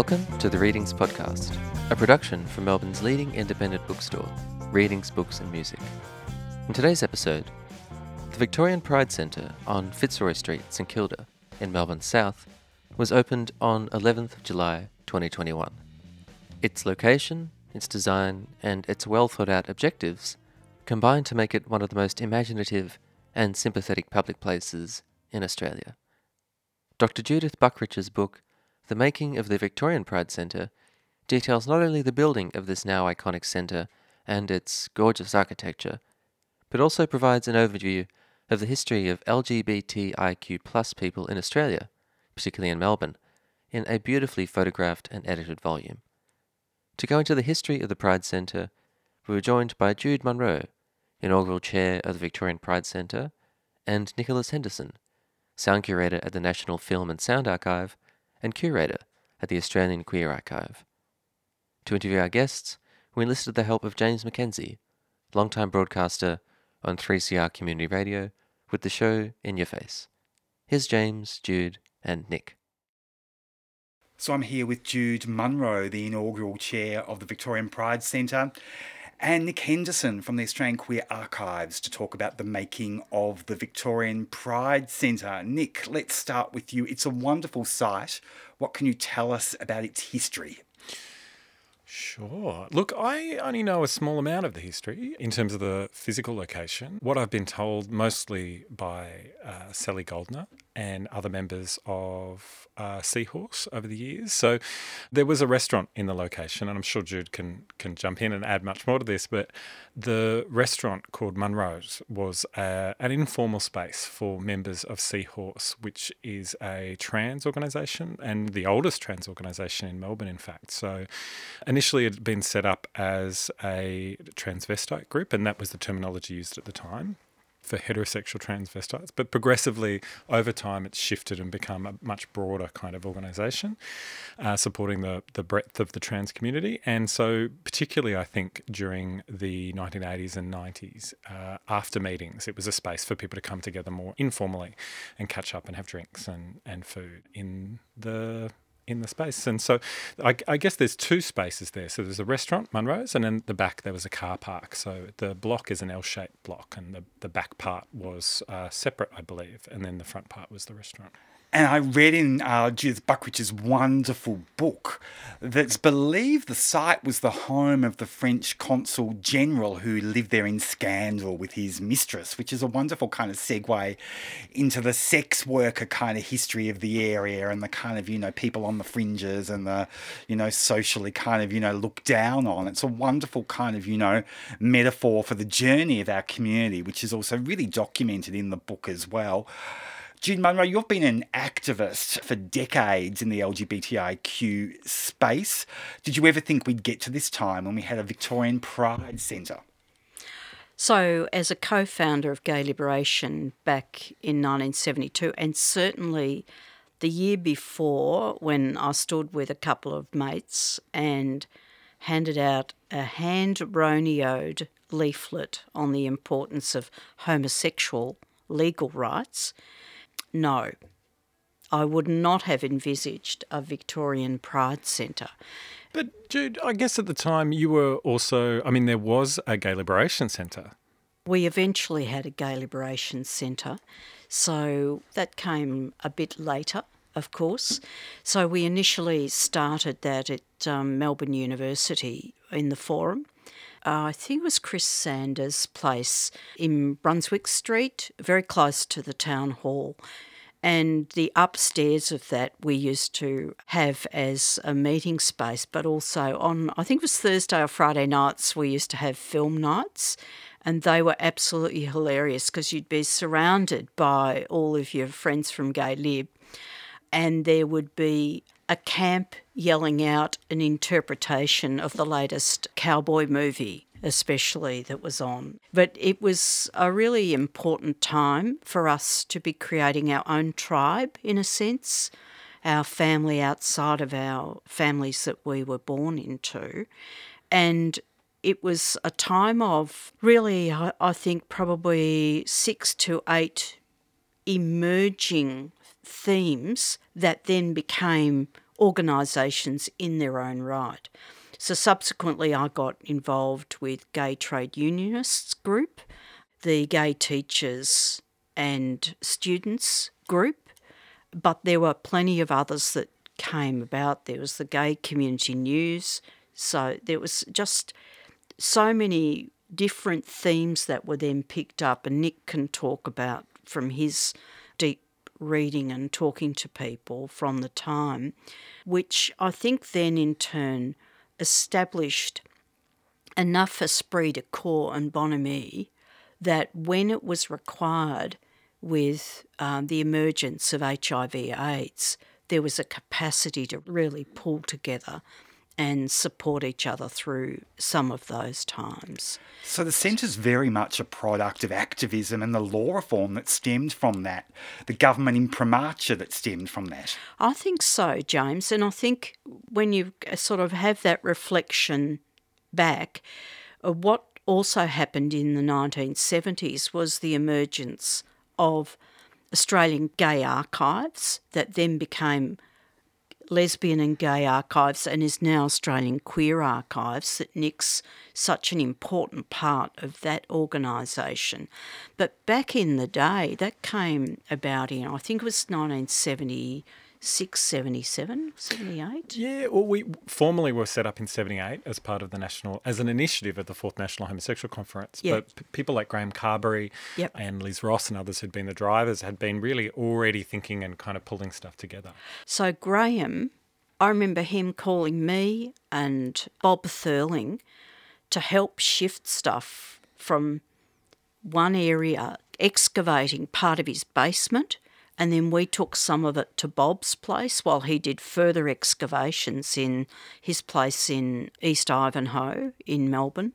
Welcome to the Readings Podcast, a production from Melbourne's leading independent bookstore, Readings Books and Music. In today's episode, the Victorian Pride Centre on Fitzroy Street, St Kilda, in Melbourne South, was opened on 11th of July 2021. Its location, its design, and its well thought out objectives combine to make it one of the most imaginative and sympathetic public places in Australia. Dr. Judith Buckrich's book, The Making of the Victorian Pride Centre, details not only the building of this now iconic centre and its gorgeous architecture, but also provides an overview of the history of LGBTIQ people in Australia, particularly in Melbourne, in a beautifully photographed and edited volume. To go into the history of the Pride Centre, we were joined by Jude Munro, inaugural chair of the Victorian Pride Centre, and Nicholas Henderson, sound curator at the National Film and Sound Archive and curator at the Australian Queer Archive. To interview our guests, we enlisted the help of James McKenzie, longtime broadcaster on 3CR Community Radio, with the show In Ya Face. Here's James, Jude, and Nick. So I'm here with Jude Munro, the inaugural chair of the Victorian Pride Centre, and Nick Henderson from the Australian Queer Archives to talk about the making of the Victorian Pride Centre. Nick, let's start with you. It's a wonderful site. What can you tell us about its history? Sure. Look, I only know a small amount of the history in terms of the physical location. What I've been told mostly by uh, Sally Goldner and other members of uh, Seahorse over the years. So there was a restaurant in the location, and I'm sure Jude can can jump in and add much more to this. But the restaurant called Munro's was uh, an informal space for members of Seahorse, which is a trans organisation and the oldest trans organisation in Melbourne, in fact. So initially it had been set up as a transvestite group, and that was the terminology used at the time for heterosexual transvestites, but progressively over time it's shifted and become a much broader kind of organisation, uh, supporting the the breadth of the trans community. And so, particularly, I think during the 1980s and 90s, uh, after meetings, it was a space for people to come together more informally and catch up and have drinks and and food in the in the space. And so I, I, guess there's two spaces there. So there's a restaurant, Munro's, and then the back there was a car park. So the block is an L shaped block, and the, the back part was uh, separate, I believe, and then the front part was the restaurant. And I read in uh, Judith Buckrich's wonderful book that's believed the site was the home of the French consul general who lived there in scandal with his mistress, which is a wonderful kind of segue into the sex worker kind of history of the area and the kind of, you know, people on the fringes and the, you know, socially kind of, you know, looked down on. It's a wonderful kind of, you know, metaphor for the journey of our community, which is also really documented in the book as well. Jude Munro, you've been an activist for decades in the LGBTIQ space. Did you ever think we'd get to this time when we had a Victorian Pride Centre? So, as a co founder of Gay Liberation back in 1972, and certainly the year before, when I stood with a couple of mates and handed out a hand roneoed leaflet on the importance of homosexual legal rights, no, I would not have envisaged a Victorian Pride Centre. But, Jude, I guess at the time you were also, I mean, there was a Gay Liberation Centre. We eventually had a Gay Liberation Centre, so that came a bit later, of course. So we initially started that at um, Melbourne University in the Forum. Uh, I think it was Chris Sanders' place in Brunswick Street, very close to the town hall. And the upstairs of that we used to have as a meeting space, but also on, I think it was Thursday or Friday nights, we used to have film nights. And they were absolutely hilarious because you'd be surrounded by all of your friends from Gay Lib, and there would be a camp yelling out an interpretation of the latest cowboy movie especially that was on. But it was a really important time for us to be creating our own tribe, in a sense, our family outside of our families that we were born into. And it was a time of really, I think, probably six to eight emerging themes that then became organisations in their own right. So subsequently, I got involved with Gay Trade Unionists Group, the Gay Teachers and Students Group, but there were plenty of others that came about. There was the Gay Community News, so there was just so many different themes that were then picked up, and Nick can talk about from his reading and talking to people from the time, which I think then in turn established enough esprit de corps and bonhomie that when it was required with um, the emergence of HIV/AIDS, there was a capacity to really pull together and support each other through some of those times. So the centre's very much a product of activism and the law reform that stemmed from that, the government imprimatur that stemmed from that. I think so, James, and I think when you uh, sort of have that reflection back, uh, what also happened in the 1970s was the emergence of Australian gay archives that then became lesbian and gay archives and is now Australian queer archives that Nick's such an important part of that organisation. But back in the day, that came about in, I think it was 1970 Six seventy seven, seventy eight. Yeah, well, we formally were set up in 78 as part of the national, as an initiative of the Fourth National Homosexual Conference. Yeah. But p- people like Graham Carbery Yep. and Liz Ross and others who'd been the drivers had been really already thinking and kind of pulling stuff together. So Graham, I remember him calling me and Bob Thurling to help shift stuff from one area, excavating part of his basement, and then we took some of it to Bob's place while he did further excavations in his place in East Ivanhoe in Melbourne.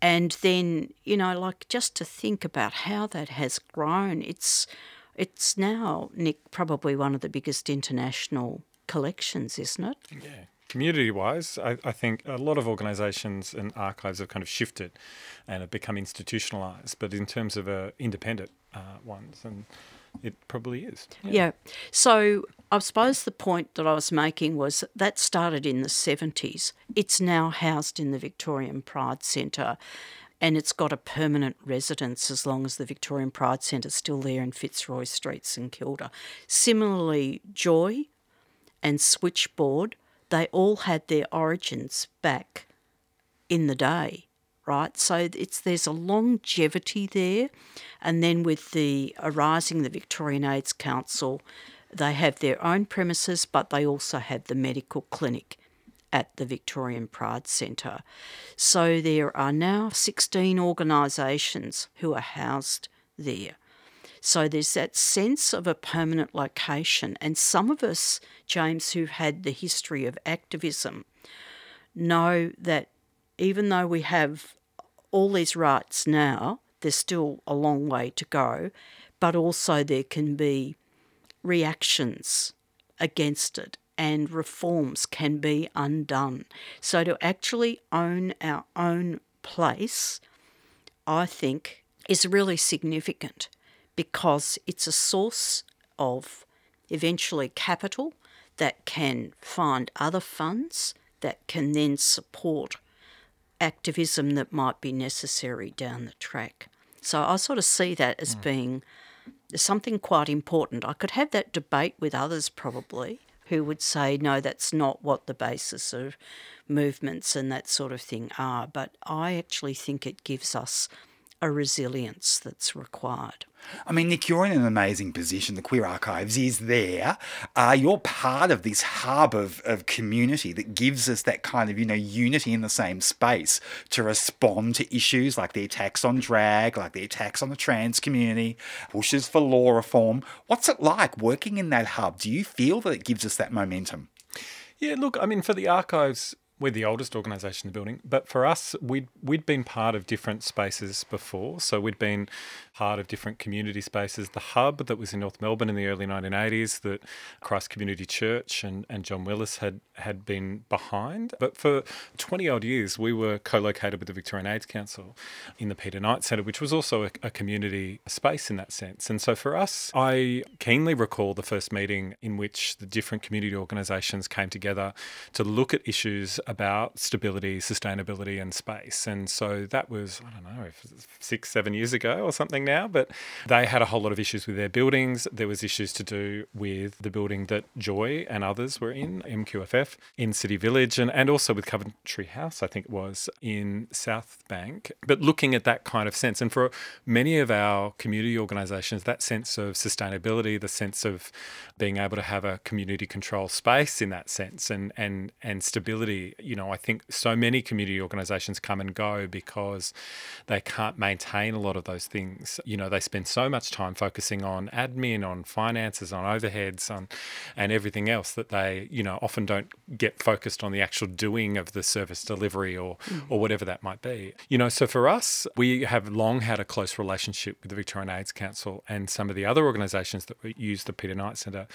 And then, you know, like just to think about how that has grown, it's it's now, Nick, probably one of the biggest international collections, isn't it? Yeah. Community wise, I, I think a lot of organisations and archives have kind of shifted and have become institutionalised. But in terms of uh, independent uh, ones, and it probably is. Yeah. So I suppose the point that I was making was that, started in the 70s. It's now housed in the Victorian Pride Centre and it's got a permanent residence as long as the Victorian Pride Centre's still there in Fitzroy Street, St Kilda. Similarly, Joy and Switchboard, they all had their origins back in the day, right? So it's there's a longevity there, and then with the arising the Victorian AIDS Council, they have their own premises, but they also have the medical clinic at the Victorian Pride Centre. So there are now 16 organisations who are housed there. So there's that sense of a permanent location. And some of us, James, who've had the history of activism, know that even though we have all these rights now, there's still a long way to go, but also there can be reactions against it and reforms can be undone. So to actually own our own place, I think, is really significant because it's a source of eventually capital that can find other funds that can then support activism that might be necessary down the track. So I sort of see that as hmm. being something quite important. I could have that debate with others probably who would say, no, that's not what the basis of movements and that sort of thing are. But I actually think it gives us a resilience that's required. I mean, Nick, you're in an amazing position. The Queer Archives is there. Uh, you're part of this hub of, of community that gives us that kind of, you know, unity in the same space to respond to issues like the attacks on drag, like the attacks on the trans community, pushes for law reform. What's it like working in that hub? Do you feel that it gives us that momentum? Yeah, look, I mean, for the archives, we're the oldest organisation in the building, but for us, we'd we'd been part of different spaces before. So we'd been part of different community spaces. The hub that was in North Melbourne in the early 1980s, that Christ Community Church and, and John Willis had had been behind. But for 20 odd years, we were co-located with the Victorian AIDS Council in the Peter Knight Centre, which was also a, a community space in that sense. And so for us, I keenly recall the first meeting in which the different community organisations came together to look at issues about stability, sustainability, and space. And so that was, I don't know, six, seven years ago or something now, but they had a whole lot of issues with their buildings. There was issues to do with the building that Joy and others were in, MQFF, in City Village, and, and also with Coventry House, I think it was, in South Bank. But looking at that kind of sense, and for many of our community organisations, that sense of sustainability, the sense of being able to have a community control space in that sense and, and, and stability, you know, I think so many community organisations come and go because they can't maintain a lot of those things. You know, they spend so much time focusing on admin, on finances, on overheads, on and everything else that they, you know, often don't get focused on the actual doing of the service delivery or mm. or whatever that might be. You know, so for us, we have long had a close relationship with the Victorian AIDS Council and some of the other organisations that use the Peter Knight Centre.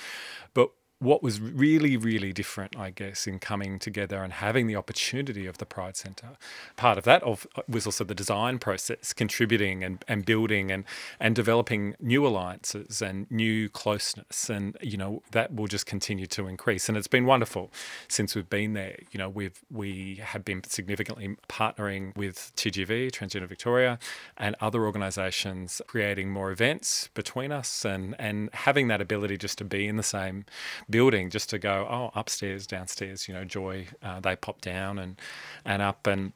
But what was really, really different, I guess, in coming together and having the opportunity of the Pride Centre. Part of that of, uh, was also the design process, contributing and, and building and, and developing new alliances and new closeness. And, you know, that will just continue to increase. And it's been wonderful since we've been there. You know, we've, we have been significantly partnering with TGV, Transgender Victoria, and other organisations, creating more events between us and, and having that ability just to be in the same building just to go, oh, upstairs, downstairs, you know, Joy, uh, they pop down and, and up. And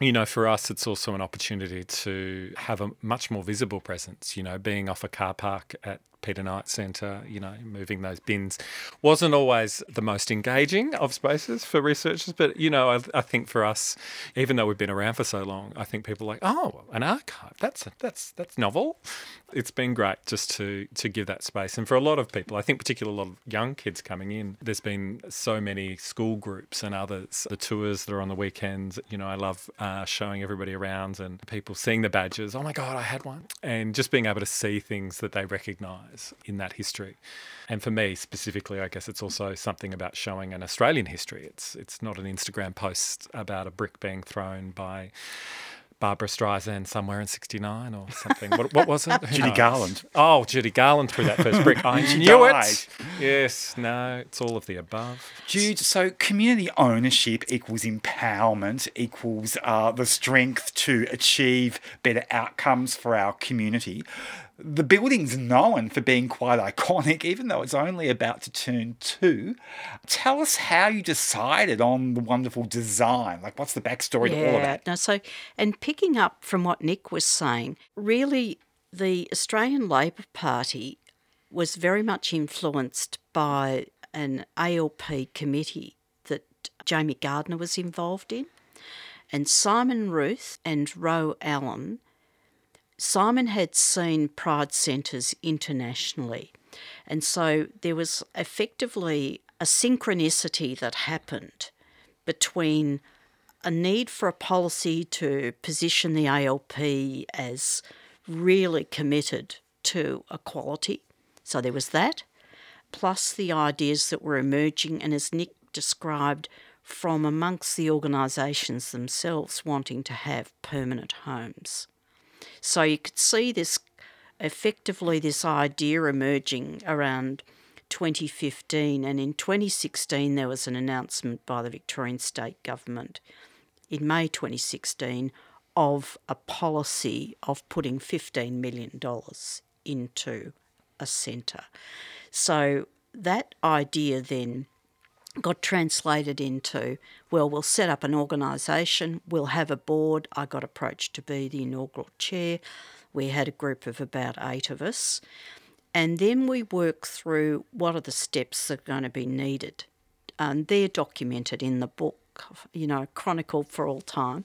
you know, for us, it's also an opportunity to have a much more visible presence. You know, being off a car park at Peter Knight Centre, you know, moving those bins wasn't always the most engaging of spaces for researchers. But, you know, I, I, think for us, even though we've been around for so long, I think people are like, oh, an archive, that's, that's, that's novel. It's been great just to, to give that space. And for a lot of people, I think particularly a lot of young kids coming in, there's been so many school groups and others, the tours that are on the weekends. You know, I love uh, showing everybody around and people seeing the badges. Oh my God, I had one. And just being able to see things that they in that history. And for me specifically, I guess it's also something about showing an Australian history. It's it's not an Instagram post about a brick being thrown by Barbara Streisand somewhere in '69 or something. What, what was it? Judy Garland. Oh, Judy Garland threw that first brick. I knew it. Yes, no, it's all of the above. Jude, so community ownership equals empowerment, equals uh, the strength to achieve better outcomes for our community the building's known for being quite iconic, even though it's only about to turn two. Tell us how you decided on the wonderful design. Like, what's the backstory yeah, to all of that? No, so, and picking up from what Nick was saying, really, the Australian Labor Party was very much influenced by an ALP committee that Jamie Gardner was involved in. And Simon Ruth and Ro Allen Simon had seen Pride Centres internationally, and so there was effectively a synchronicity that happened between a need for a policy to position the ALP as really committed to equality. So there was that, plus the ideas that were emerging, and as Nick described, from amongst the organisations themselves wanting to have permanent homes. So you could see this effectively this idea emerging around 2015, and in 2016 there was an announcement by the Victorian State Government in May 2016 of a policy of putting $15 million into a centre. So that idea then got translated into well, we'll set up an organisation, we'll have a board. I got approached to be the inaugural chair. We had a group of about eight of us. And then we work through what are the steps that are going to be needed. And they're documented in the book, you know, chronicled for all time.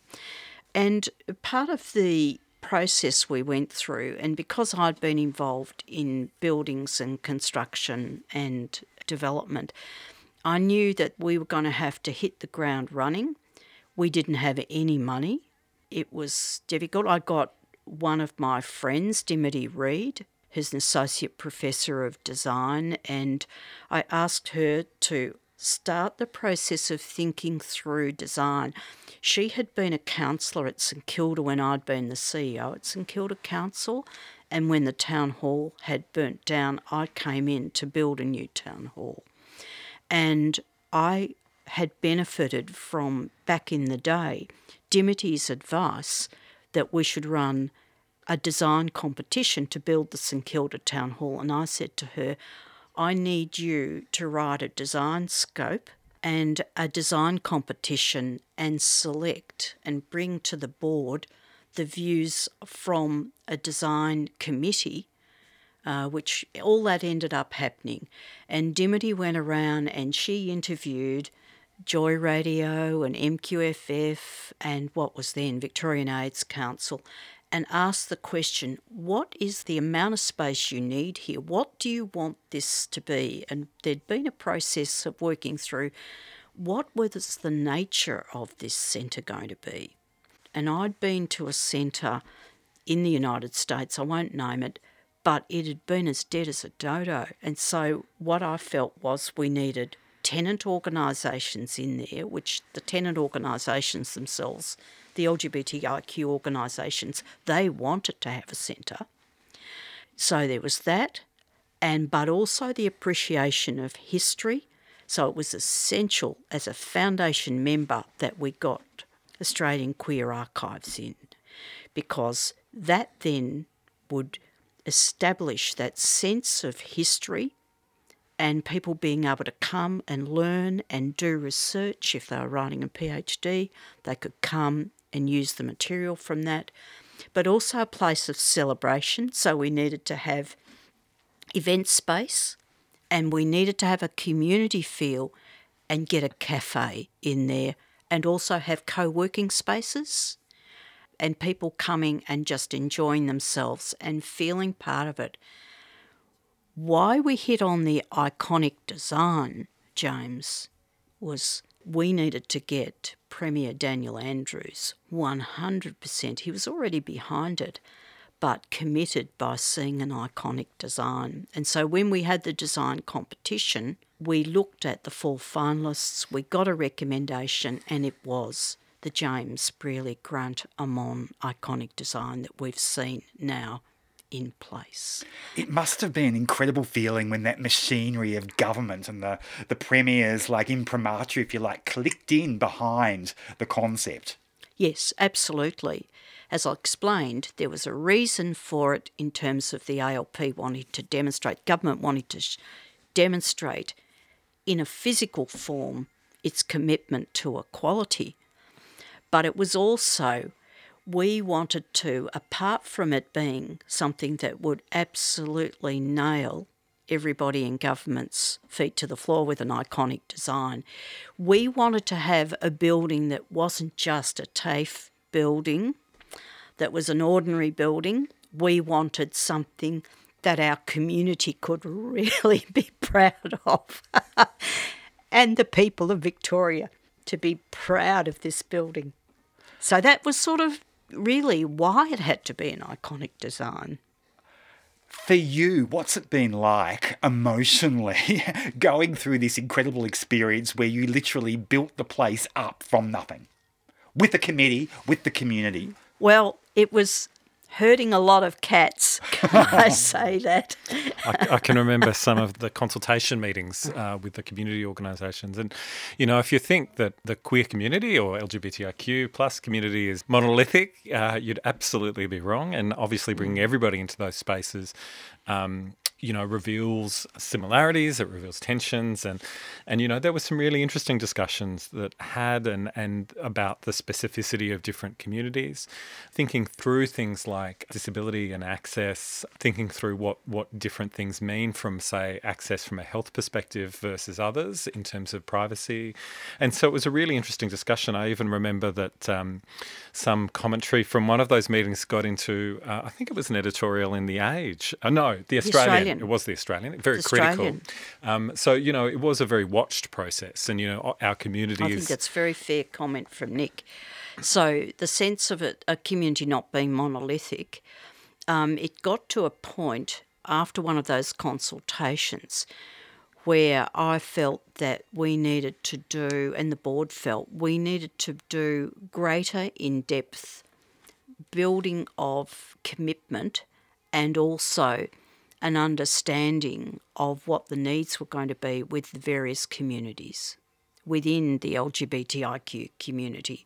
And part of the process we went through, and because I'd been involved in buildings and construction and development, I knew that we were going to have to hit the ground running. We didn't have any money. It was difficult. I got one of my friends, Dimity Reed, who's an associate professor of design, and I asked her to start the process of thinking through design. She had been a councillor at St Kilda when I'd been the CEO at St Kilda Council, and when the town hall had burnt down, I came in to build a new town hall. And I had benefited from back in the day Dimity's advice that we should run a design competition to build the St Kilda Town Hall. And I said to her, I need you to write a design scope and a design competition and select and bring to the board the views from a design committee, uh, which all that ended up happening. And Dimity went around and she interviewed Joy Radio and MQFF and what was then Victorian AIDS Council and asked the question what is the amount of space you need here? What do you want this to be? And there'd been a process of working through what was the nature of this centre going to be? And I'd been to a centre in the United States, I won't name it, but it had been as dead as a dodo. And so what I felt was we needed tenant organisations in there, which the tenant organisations themselves the LGBTIQ organisations, they wanted to have a centre. So there was that, and but also the appreciation of history. So it was essential as a foundation member that we got Australian Queer Archives in, because that then would establish that sense of history and people being able to come and learn and do research. If they were writing a PhD, they could come and use the material from that, but also a place of celebration. So we needed to have event space and we needed to have a community feel and get a cafe in there and also have co working spaces and people coming and just enjoying themselves and feeling part of it. Why we hit on the iconic design, James, was we needed to get Premier Daniel Andrews 100%. He was already behind it, but committed by seeing an iconic design. And so when we had the design competition, we looked at the four finalists, we got a recommendation, and it was the James Brearley Grant Amon iconic design that we've seen now in place. It must have been an incredible feeling when that machinery of government and the, the premiers, like imprimatur, if you like, clicked in behind the concept. Yes, absolutely. As I explained, there was a reason for it in terms of the ALP wanting to demonstrate, government wanting to sh- demonstrate in a physical form its commitment to equality. But it was also we wanted to, apart from it being something that would absolutely nail everybody in government's feet to the floor with an iconic design, we wanted to have a building that wasn't just a TAFE building, that was an ordinary building. We wanted something that our community could really be proud of. and the people of Victoria to be proud of this building. So that was sort of really why it had to be an iconic design. For you, what's it been like emotionally going through this incredible experience where you literally built the place up from nothing with the committee, with the community? Well, it was hurting a lot of cats. Can I say that? I, I, can remember some of the consultation meetings uh, with the community organisations, and you know, if you think that the queer community or LGBTIQ plus community is monolithic, uh, you'd absolutely be wrong. And obviously, bringing mm. everybody into those spaces um, you know reveals similarities it reveals tensions and and you know there were some really interesting discussions that had and and about the specificity of different communities thinking through things like disability and access thinking through what what different things mean from say access from a health perspective versus others in terms of privacy. And so it was a really interesting discussion. I even remember that um, some commentary from one of those meetings got into uh, i think it was an editorial in the age. Uh, no the australian Australian. It was the Australian, very critical. Um, so you know, it was a very watched process, and you know, our community I think that's a very fair comment from Nick. So the sense of it, a community not being monolithic, um, it got to a point after one of those consultations where I felt that we needed to do, and the board felt we needed to do greater in depth building of commitment and also an understanding of what the needs were going to be with the various communities within the LGBTIQ community.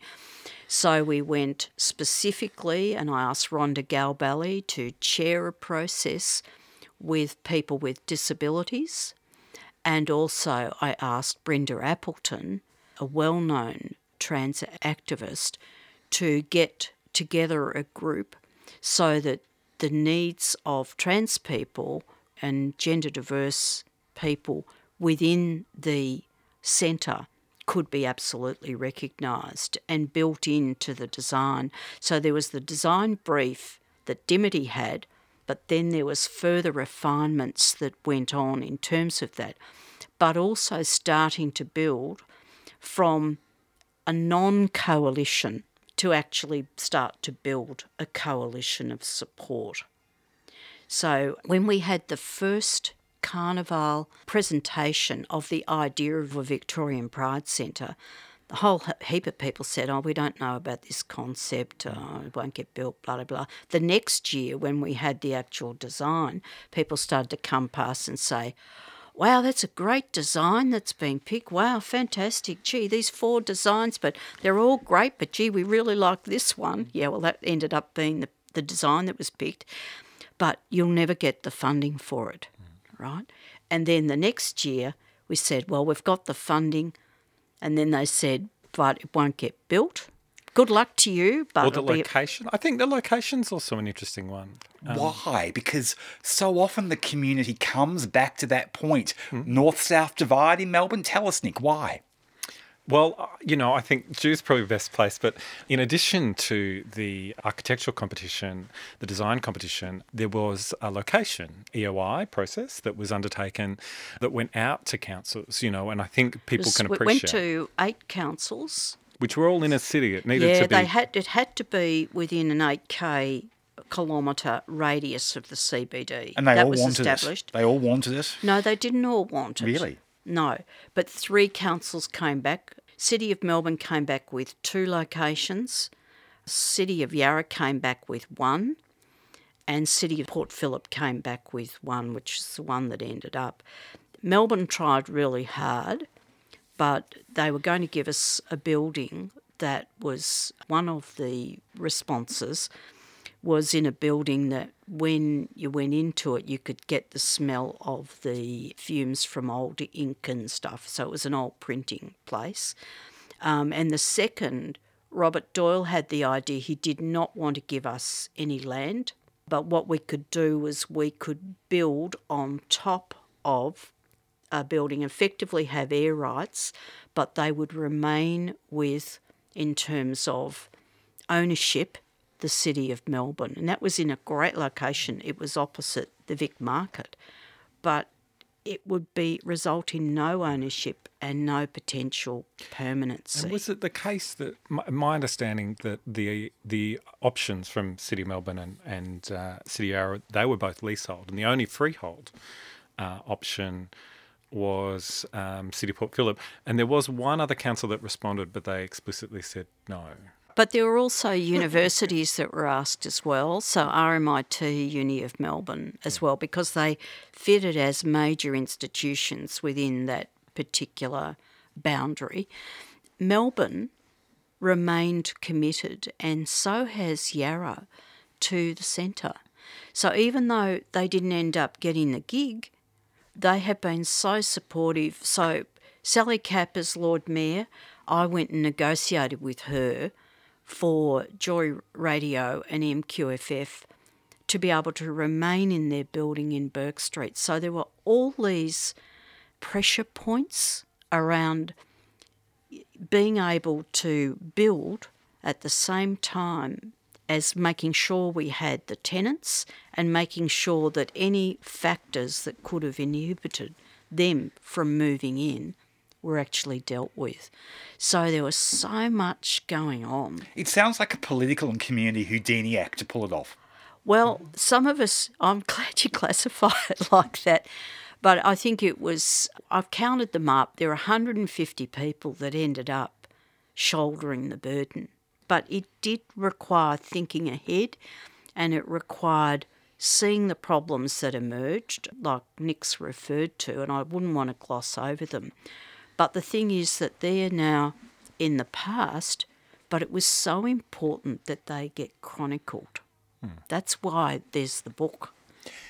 So we went specifically, and I asked Rhonda Galbally to chair a process with people with disabilities. And also, I asked Brenda Appleton, a well known trans activist, to get together a group so that the needs of trans people and gender diverse people within the centre could be absolutely recognised and built into the design. So there was the design brief that Dimity had, but then there was further refinements that went on in terms of that, but also starting to build from a non-coalition to actually start to build a coalition of support. So when we had the first carnival presentation of the idea of a Victorian Pride Centre, a whole heap of people said, "Oh, we don't know about this concept. Uh, it won't get built." Blah blah blah. The next year, when we had the actual design, people started to come past and say, "Wow, that's a great design that's been picked. Wow, fantastic. Gee, these four designs, but they're all great. But gee, we really like this one. Yeah, well, that ended up being the the design that was picked, but you'll never get the funding for it, right? And then the next year, we said, "Well, we've got the funding." And then they said, but it won't get built. Good luck to you, but or the it'll be location. I think the location's also an interesting one. Um, Why? Because so often the community comes back to that point. Hmm. North south divide in Melbourne. Tell us, Nick, why? Well, uh, you know, I think Jude's probably the best place, but in addition to the architectural competition, the design competition, there was a location EOI process that was undertaken that went out to councils, you know, and I think people was- can we It went to eight councils. Which were all in a city. It needed Yeah, to be. they had it had to be within an eight k kilometre radius of the CBD. And they that all was wanted established. it. They all wanted it. No, they didn't all want it. Really? No, but three councils came back. City of Melbourne came back with two locations. City of Yarra came back with one, and City of Port Phillip came back with one, which is the one that ended up. Melbourne tried really hard, but they were going to give us a building that was one of the responses was in a building that when you went into it, you could get the smell of the fumes from old ink and stuff. So it was an old printing place. Um, and the second, Robert Doyle had the idea he did not want to give us any land, but what we could do was we could build on top of a building, effectively have air rights, but they would remain with, in terms of ownership, the city of Melbourne. And that was in a great location. It was opposite the Vic Market. But it would be result in no ownership and no potential permanency. And was it the case that my, my understanding that the the options from City of Melbourne and and uh, City Yarra they were both leasehold, and the only freehold uh, option was um, City Port Phillip, and there was one other council that responded, but they explicitly said no. But there were also universities that were asked as well. So RMIT, Uni of Melbourne as well, because they fitted as major institutions within that particular boundary. Melbourne remained committed, and so has Yarra to the centre. So even though they didn't end up getting the gig, they have been so supportive. So Sally Capp as Lord Mayor, I went and negotiated with her for Joy Radio and MQFF to be able to remain in their building in Bourke Street. So there were all these pressure points around being able to build at the same time as making sure we had the tenants and making sure that any factors that could have inhibited them from moving in were actually dealt with. So there was so much going on. It sounds like a political and community Houdini act to pull it off. Well, some of us, I'm glad you classify it like that, but I think it was, I've counted them up, there are 150 people that ended up shouldering the burden. But it did require thinking ahead and it required seeing the problems that emerged, like Nick's referred to, and I wouldn't want to gloss over them. But the thing is that they're now in the past, but it was so important that they get chronicled. Hmm. That's why there's the book.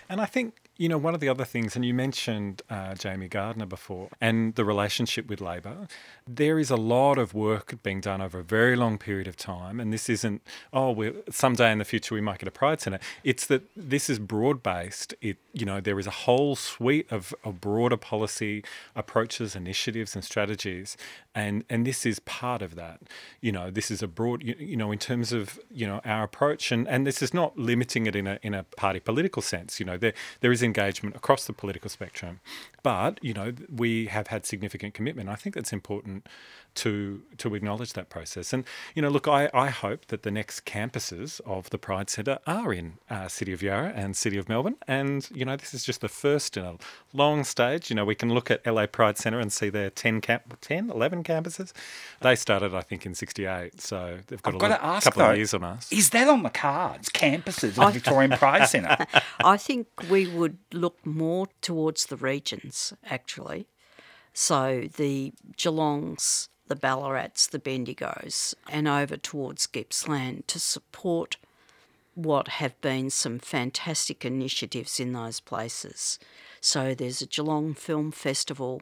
And I think you know, one of the other things, and you mentioned uh, Jamie Gardner before, and the relationship with Labor, there is a lot of work being done over a very long period of time. And this isn't, oh, we're, someday in the future we might get a Pride Centre. It's that this is broad based. It, you know, there is a whole suite of, of broader policy approaches, initiatives, and strategies. And, and this is part of that. You know, this is a broad, you, you know, in terms of, you know, our approach. And, and this is not limiting it in a, in a party political sense. You know, there, there is engagement across the political spectrum. But, you know, we have had significant commitment. I think that's important to to acknowledge that process. And, you know, look, I, I hope that the next campuses of the Pride Centre are in uh, City of Yarra and City of Melbourne. And, you know, this is just the first in a long stage. You know, we can look at LA Pride Centre and see their 10, camp, 10 11 campuses. They started, I think, in 68. So they've got I've a got little- to ask couple though, of years on us. is that on the cards? Campuses of Victorian Pride Centre. I think we would look more towards the regions, actually. So the Geelongs, the Ballarats, the Bendigos, and over towards Gippsland to support what have been some fantastic initiatives in those places. So there's a Geelong Film Festival.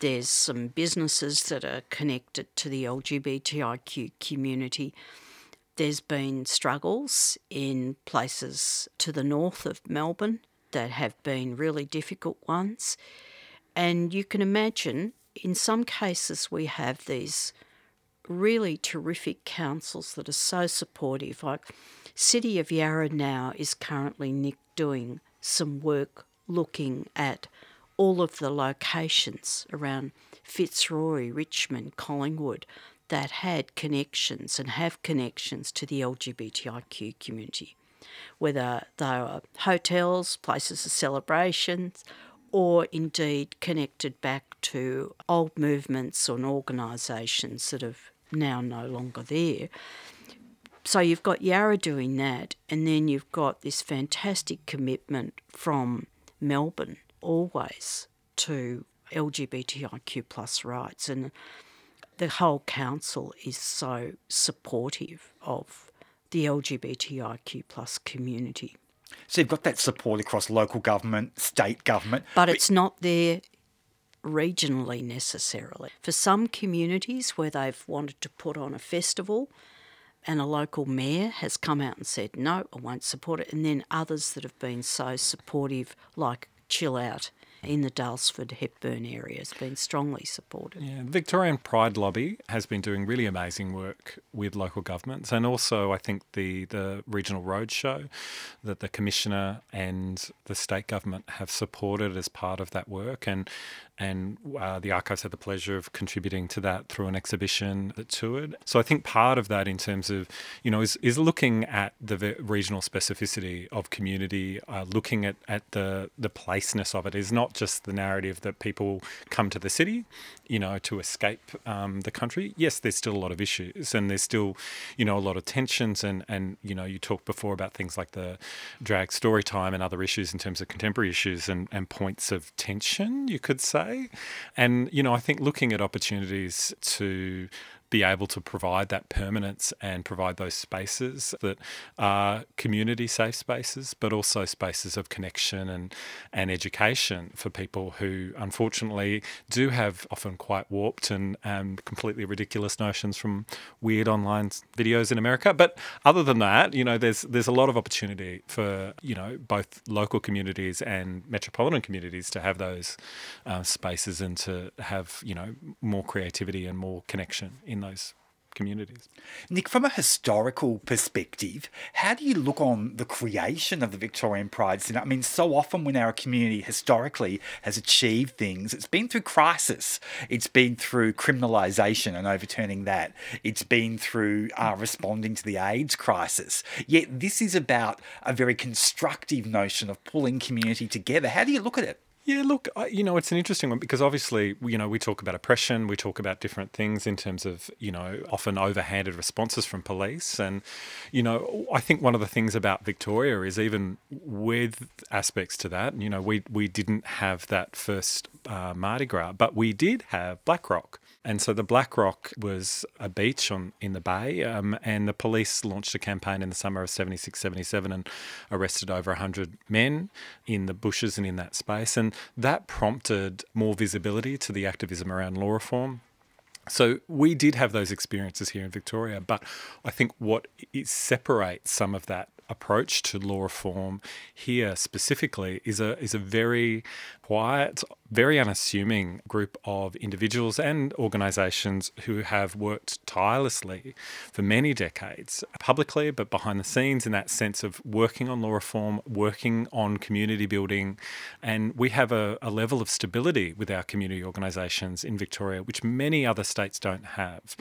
There's some businesses that are connected to the LGBTIQ community. There's been struggles in places to the north of Melbourne that have been really difficult ones. And you can imagine, in some cases, we have these really terrific councils that are so supportive. Like City of Yarra now is currently Nick doing some work looking at all of the locations around Fitzroy, Richmond, Collingwood that had connections and have connections to the LGBTIQ community, whether they are hotels, places of celebrations, or indeed connected back to old movements and organisations that are now no longer there. So you've got Yarra doing that, and then you've got this fantastic commitment from Melbourne always to LGBTIQ plus rights, and the whole council is so supportive of the LGBTIQ plus community. So you've got that support across local government, state government. But it's not there regionally necessarily. For some communities where they've wanted to put on a festival and a local mayor has come out and said, no, I won't support it. And then others that have been so supportive, like Chill Out in the Daylesford Hepburn area, has been strongly supported. Yeah, Victorian Pride Lobby has been doing really amazing work with local governments, and also I think the the regional roadshow that the commissioner and the state government have supported as part of that work, and and uh, the archives had the pleasure of contributing to that through an exhibition that toured. So I think part of that, in terms of you know, is is looking at the regional specificity of community, uh, looking at at the the placeness of it is not just the narrative that people come to the city, you know, to escape um, the country. Yes, there's still a lot of issues, and there's still, you know, a lot of tensions, and and you know, you talked before about things like the drag story time and other issues in terms of contemporary issues and and points of tension, you could say, and you know, I think looking at opportunities to be able to provide that permanence and provide those spaces that are community safe spaces, but also spaces of connection and, and education for people who unfortunately do have often quite warped and um, completely ridiculous notions from weird online videos in America. But other than that, you know, there's there's a lot of opportunity for you know both local communities and metropolitan communities to have those uh, spaces and to have you know more creativity and more connection in those communities. Nick, from a historical perspective, how do you look on the creation of the Victorian Pride Centre? I mean, so often when our community historically has achieved things, it's been through crisis, it's been through criminalisation and overturning that, it's been through uh, responding to the AIDS crisis. Yet this is about a very constructive notion of pulling community together. How do you look at it? Yeah, look, you know, it's an interesting one because obviously, you know, we talk about oppression, we talk about different things in terms of, you know, often overhanded responses from police. And, you know, I think one of the things about Victoria is even with aspects to that, you know, we, we didn't have that first uh, Mardi Gras, but we did have Black Rock. And so the Black Rock was a beach on in the bay, um, and the police launched a campaign in the summer of 76, 77 and arrested over 100 men in the bushes and in that space. And that prompted more visibility to the activism around law reform. So we did have those experiences here in Victoria, but I think what separates some of that approach to law reform here specifically is a is a very quiet, very unassuming group of individuals and organisations who have worked tirelessly for many decades, publicly but behind the scenes, in that sense of working on law reform, working on community building, and we have a, a level of stability with our community organisations in Victoria, which many other states don't have.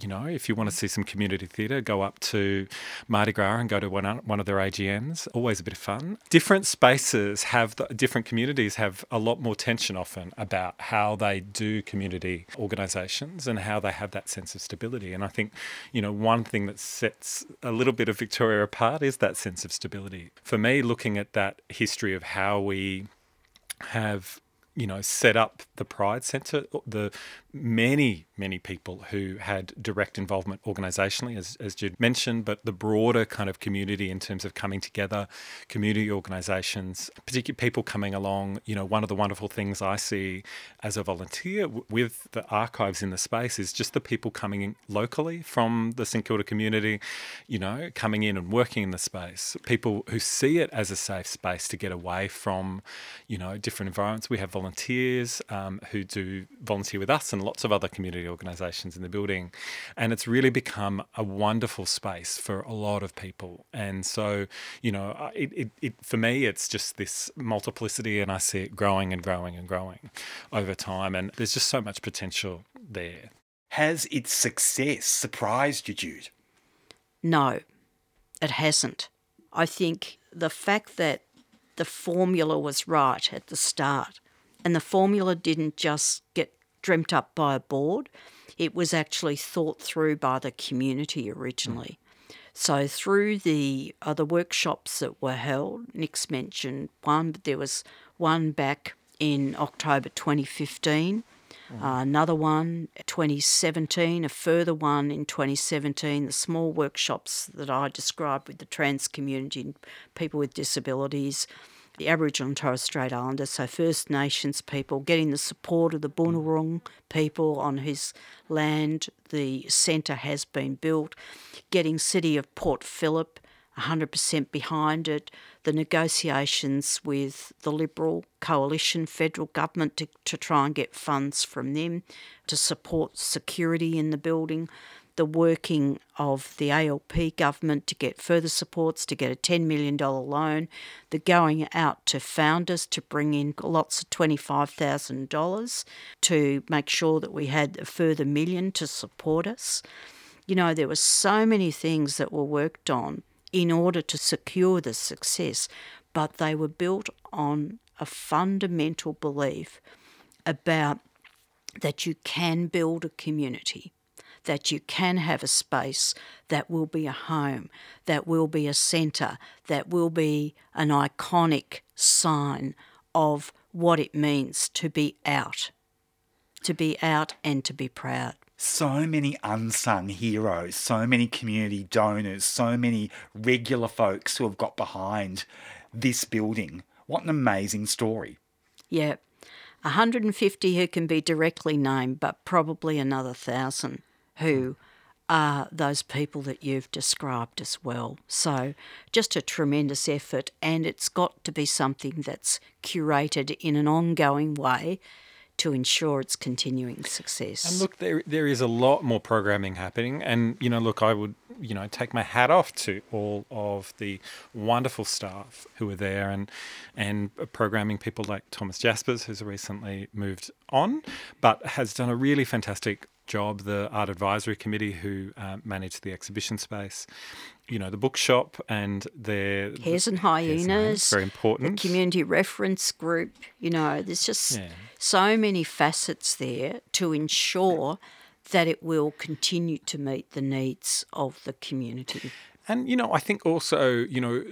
You know, if you want to see some community theatre, go up to Mardi Gras and go to one one of their AGMs. Always a bit of fun. Different spaces have the, different communities have a lot more tension often about how they do community organisations and how they have that sense of stability. And I think, you know, one thing that sets a little bit of Victoria apart is that sense of stability. For me, looking at that history of how we have you know, set up the Pride Centre, the many, many people who had direct involvement organisationally, as, as Jude mentioned, but the broader kind of community in terms of coming together, community organisations, particularly people coming along. You know, one of the wonderful things I see as a volunteer with the archives in the space is just the people coming in locally from the St Kilda community, you know, coming in and working in the space. People who see it as a safe space to get away from, you know, different environments. We have volunteers um, who do volunteer with us and lots of other community organisations in the building. And it's really become a wonderful space for a lot of people. And so, you know, it, it, it, for me, it's just this multiplicity, and I see it growing and growing and growing over time. And there's just so much potential there. Has its success surprised you, Jude? No, it hasn't. I think the fact that the formula was right at the start and the formula didn't just get dreamt up by a board. It was actually thought through by the community originally. So through the other workshops that were held, Nick's mentioned one, but there was one back in October 2015, mm. uh, another one 2017, a further one in 2017. The small workshops that I described with the trans community and people with disabilities the Aboriginal and Torres Strait Islanders, so First Nations people, getting the support of the Boonwurrung people on whose land. The centre has been built, getting City of Port Phillip 100% behind it, the negotiations with the Liberal coalition federal government to, to try and get funds from them to support security in the building, the working of the ALP government to get further supports, to get a $10 million loan, the going out to founders to bring in lots of $25,000 to make sure that we had a further million to support us. You know, there were so many things that were worked on in order to secure the success, but they were built on a fundamental belief about that you can build a community that you can have a space that will be a home, that will be a centre, that will be an iconic sign of what it means to be out, to be out and to be proud so many unsung heroes, so many community donors, so many regular folks who have got behind this building. What an amazing story. Yeah. 150 who can be directly named, but probably another thousand who are those people that you've described as well. So, just a tremendous effort, and it's got to be something that's curated in an ongoing way to ensure its continuing success. And look, there there is a lot more programming happening, and you know, look, I would you know take my hat off to all of the wonderful staff who are there, and and programming people like Thomas Jaspers, who's recently moved on, but has done a really fantastic job. The art advisory committee who uh, manage the exhibition space, you know, the bookshop and their Hares and Hares and Hyenas, very important. the community reference group. You know, there's just Yeah. so many facets there to ensure that it will continue to meet the needs of the community. And you know, I think also, you know,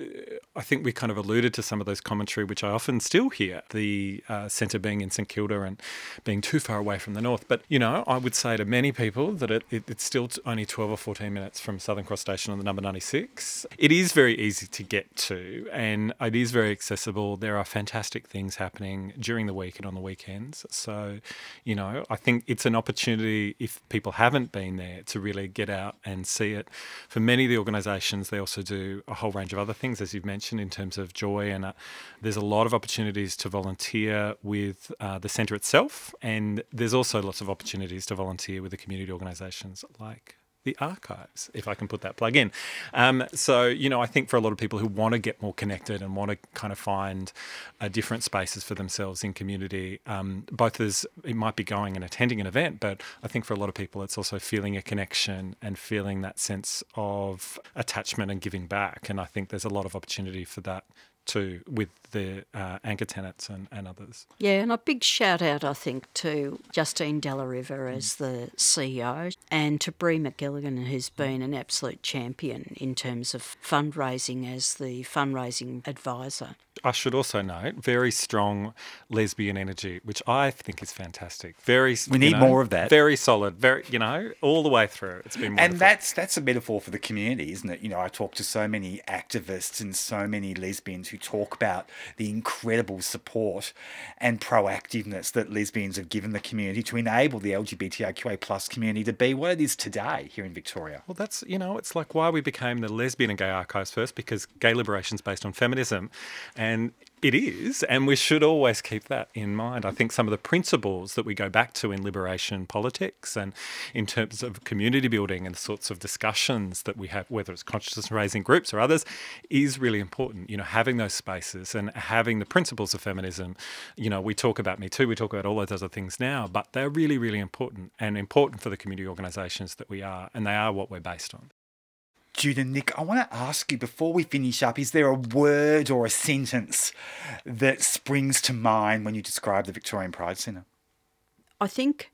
I think we kind of alluded to some of those commentary, which I often still hear. The uh, centre being in St Kilda and being too far away from the north. But you know, I would say to many people that it, it, it's still only twelve or fourteen minutes from Southern Cross Station on the number ninety six. It is very easy to get to, and it is very accessible. There are fantastic things happening during the week and on the weekends. So, you know, I think it's an opportunity if people haven't been there to really get out and see it. For many of the organisations, they also do a whole range of other things, as you've mentioned, in terms of joy. And uh, there's a lot of opportunities to volunteer with uh, the centre itself. And there's also lots of opportunities to volunteer with the community organisations like the archives, if I can put that plug in. Um, so, you know, I think for a lot of people who want to get more connected and want to kind of find uh, different spaces for themselves in community, um, both as it might be going and attending an event, but I think for a lot of people, it's also feeling a connection and feeling that sense of attachment and giving back. And I think there's a lot of opportunity for that too with the uh, anchor tenants and, and others. Yeah, and a big shout out, I think, to Justine Dalla Riva as the CEO and to Bree McGilligan, who's been an absolute champion in terms of fundraising as the fundraising advisor. I should also note very strong lesbian energy, which I think is fantastic. Very, We need know, more of that. Very solid. Very, you know, all the way through. It's been wonderful. And that's that's a metaphor for the community, isn't it? You know, I talk to so many activists and so many lesbians who talk about the incredible support and proactiveness that lesbians have given the community to enable the LGBTIQA plus community to be what it is today here in Victoria. Well, that's, you know, it's like why we became the lesbian and gay archives first, because gay liberation is based on feminism. And it is, and we should always keep that in mind. I think some of the principles that we go back to in liberation politics and in terms of community building and the sorts of discussions that we have, whether it's consciousness raising groups or others, is really important. You know, having those spaces and having the principles of feminism. You know, we talk about Me Too, we talk about all those other things now, but they're really, really important and important for the community organisations that we are, and they are what we're based on. Jude and Nick, I want to ask you before we finish up is there a word or a sentence that springs to mind when you describe the Victorian Pride Centre? I think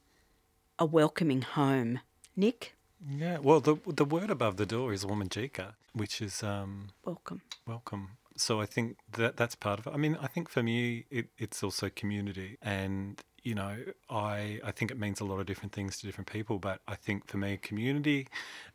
a welcoming home. Nick, Yeah, well, the the word above the door is Wominjeka, which is um, welcome. welcome. So I think that that's part of it. I mean, I think for me, it, it's also community, and you know, I I think it means a lot of different things to different people. But I think for me, community,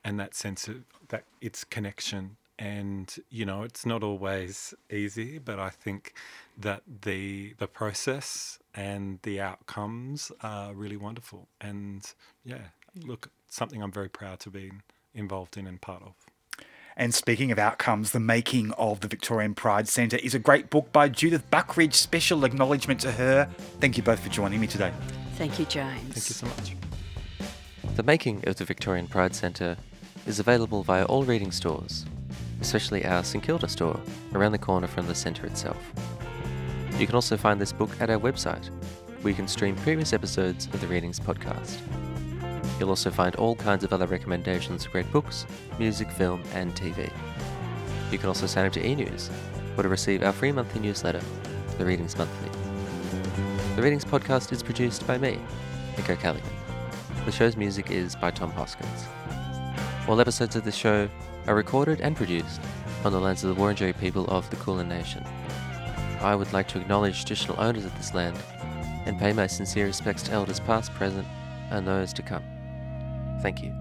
and that sense of that it's connection, and you know, it's not always easy, but I think that the the process and the outcomes are really wonderful. And yeah, mm. look, something I'm very proud to be involved in and part of. And speaking of outcomes, the making of the Victorian Pride Centre is a great book by Judith Buckrich. Special acknowledgement to her. Thank you both for joining me today. Thank you, James. Thank you so much. The making of the Victorian Pride Centre is available via all reading stores, especially our St Kilda store around the corner from the centre itself. You can also find this book at our website, where you can stream previous episodes of the Readings podcast. You'll also find all kinds of other recommendations for great books, music, film, and TV. You can also sign up to e-news, or to receive our free monthly newsletter, The Readings Monthly. The Readings podcast is produced by me, Nico Callaghan. The show's music is by Tom Hoskins. All episodes of the show are recorded and produced on the lands of the Wurundjeri people of the Kulin Nation. I would like to acknowledge traditional owners of this land and pay my sincere respects to elders past, present, and those to come. Thank you.